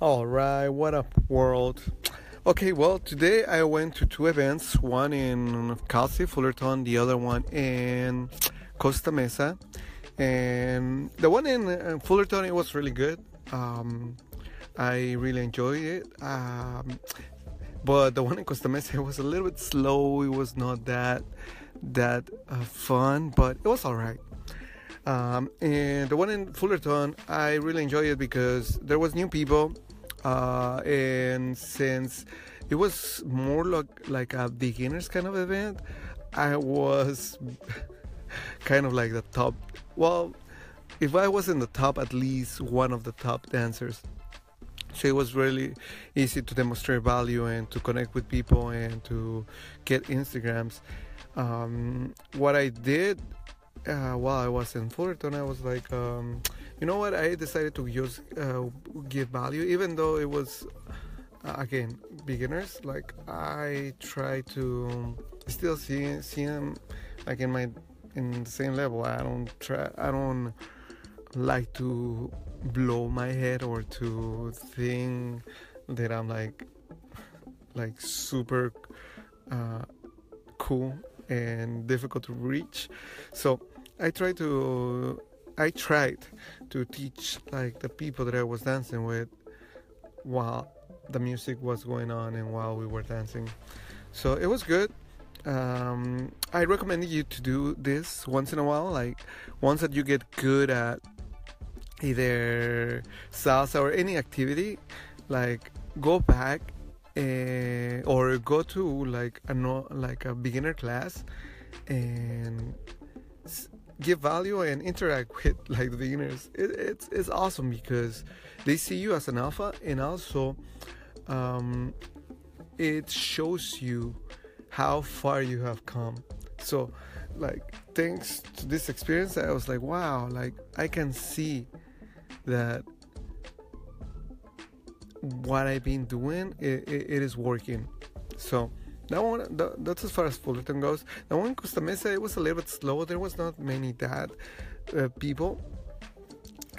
All right, what up, world? Okay, well, today I went to two events one in Calci, Fullerton, the other one in Costa Mesa. And the one in uh, Fullerton, it was really good. Um, I really enjoyed it. Um, but the one in Costa Mesa, it was a little bit slow. It was not that that uh, fun, but it was all right. Um, and the one in Fullerton, I really enjoyed it because there was new people, uh, and since it was more like like a beginners kind of event, I was kind of like the top. Well, if I was in the top, at least one of the top dancers. So it was really easy to demonstrate value and to connect with people and to get Instagrams. Um, what I did uh, while I was in Fullerton, I was like, um, you know what? I decided to just uh, give value, even though it was uh, again beginners. Like I try to still see see them like in my in the same level. I don't try. I don't like to blow my head or to think that I'm like like super uh, cool and difficult to reach. So I try to I tried to teach like the people that I was dancing with while the music was going on and while we were dancing. So it was good. Um, I recommend you to do this once in a while, like once that you get good at either salsa or any activity, like go back uh, or go to like a no, like a beginner class and give value and interact with like the beginners. It, it's it's awesome because they see you as an alpha and also um, it shows you how far you have come. So like thanks to this experience, I was like, wow, like I can see that what I've been doing it, it, it is working. So that one that, that's as far as Fullerton goes. The one in Costa Mesa it was a little bit slow. There was not many that uh, people,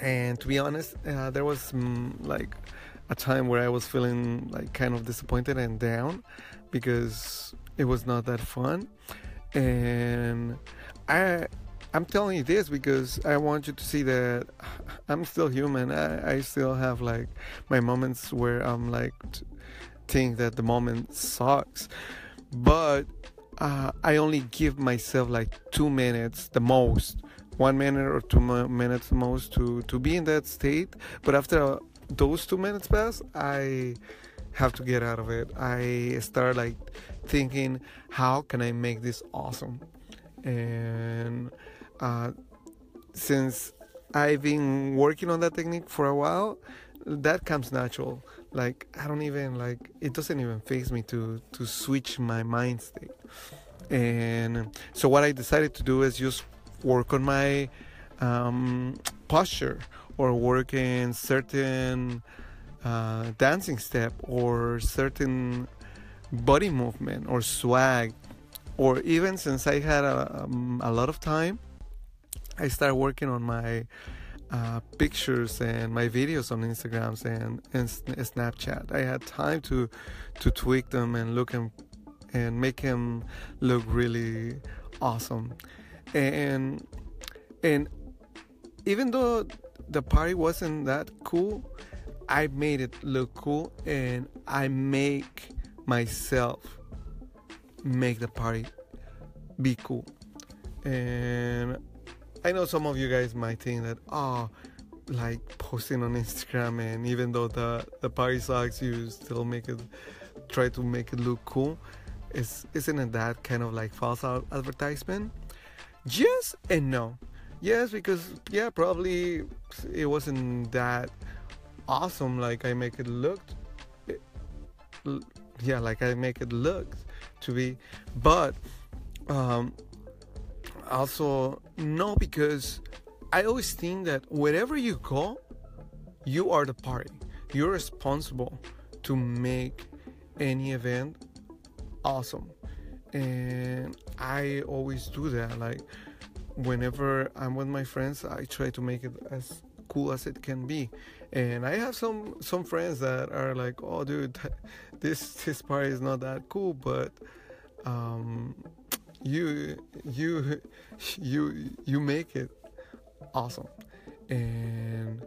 and to be honest, uh, there was mm, like a time where I was feeling like kind of disappointed and down because it was not that fun, and I I'm telling you this because I want you to see that I'm still human. I, I still have like my moments where I'm like t- think that the moment sucks, but uh, I only give myself like two minutes the most, one minute or two minutes the most to to be in that state. But after those two minutes pass, I have to get out of it. I start like thinking, how can I make this awesome? And uh, since I've been working on that technique for a while, that comes natural. Like I don't even like it doesn't even faze me to to switch my mind state. And so what I decided to do is just work on my um, posture or work in certain uh, dancing step or certain body movement or swag or even since I had a, um, a lot of time I started working on my uh, pictures and my videos on Instagrams and, and Snapchat. I had time to to tweak them and look and and make them look really awesome. And and even though the party wasn't that cool, I made it look cool and I make myself make the party be cool. And I know some of you guys might think that oh like posting on Instagram and even though the the party sucks you still make it try to make it look cool is isn't it that kind of like false advertisement? Yes and no. Yes because yeah probably it wasn't that awesome like I make it look yeah like I make it look to be but um also no because i always think that wherever you go you are the party. You're responsible to make any event awesome. And i always do that. Like whenever i'm with my friends i try to make it as cool as it can be. And I have some some friends that are like, "Oh, dude, this this party is not that cool," but um, you you you you make it awesome, and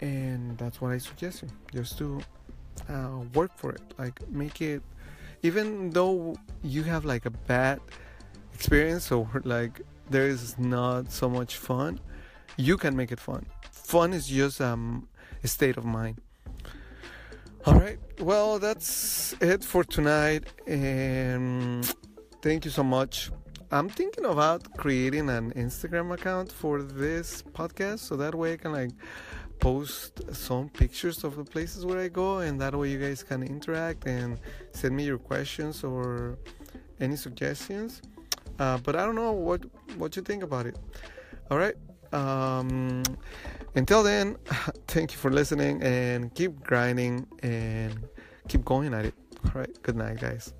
and that's what I suggest you just to uh, work for it. Like make it, even though you have like a bad experience or like there is not so much fun, you can make it fun. Fun is just um, a state of mind. All right. Well, that's it for tonight. And thank you so much. I'm thinking about creating an Instagram account for this podcast so that way I can like post some pictures of the places where I go and that way you guys can interact and send me your questions or any suggestions. Uh, but I don't know what what you think about it. All right. Um, until then, thank you for listening and keep grinding and keep going at it. All right. Good night, guys.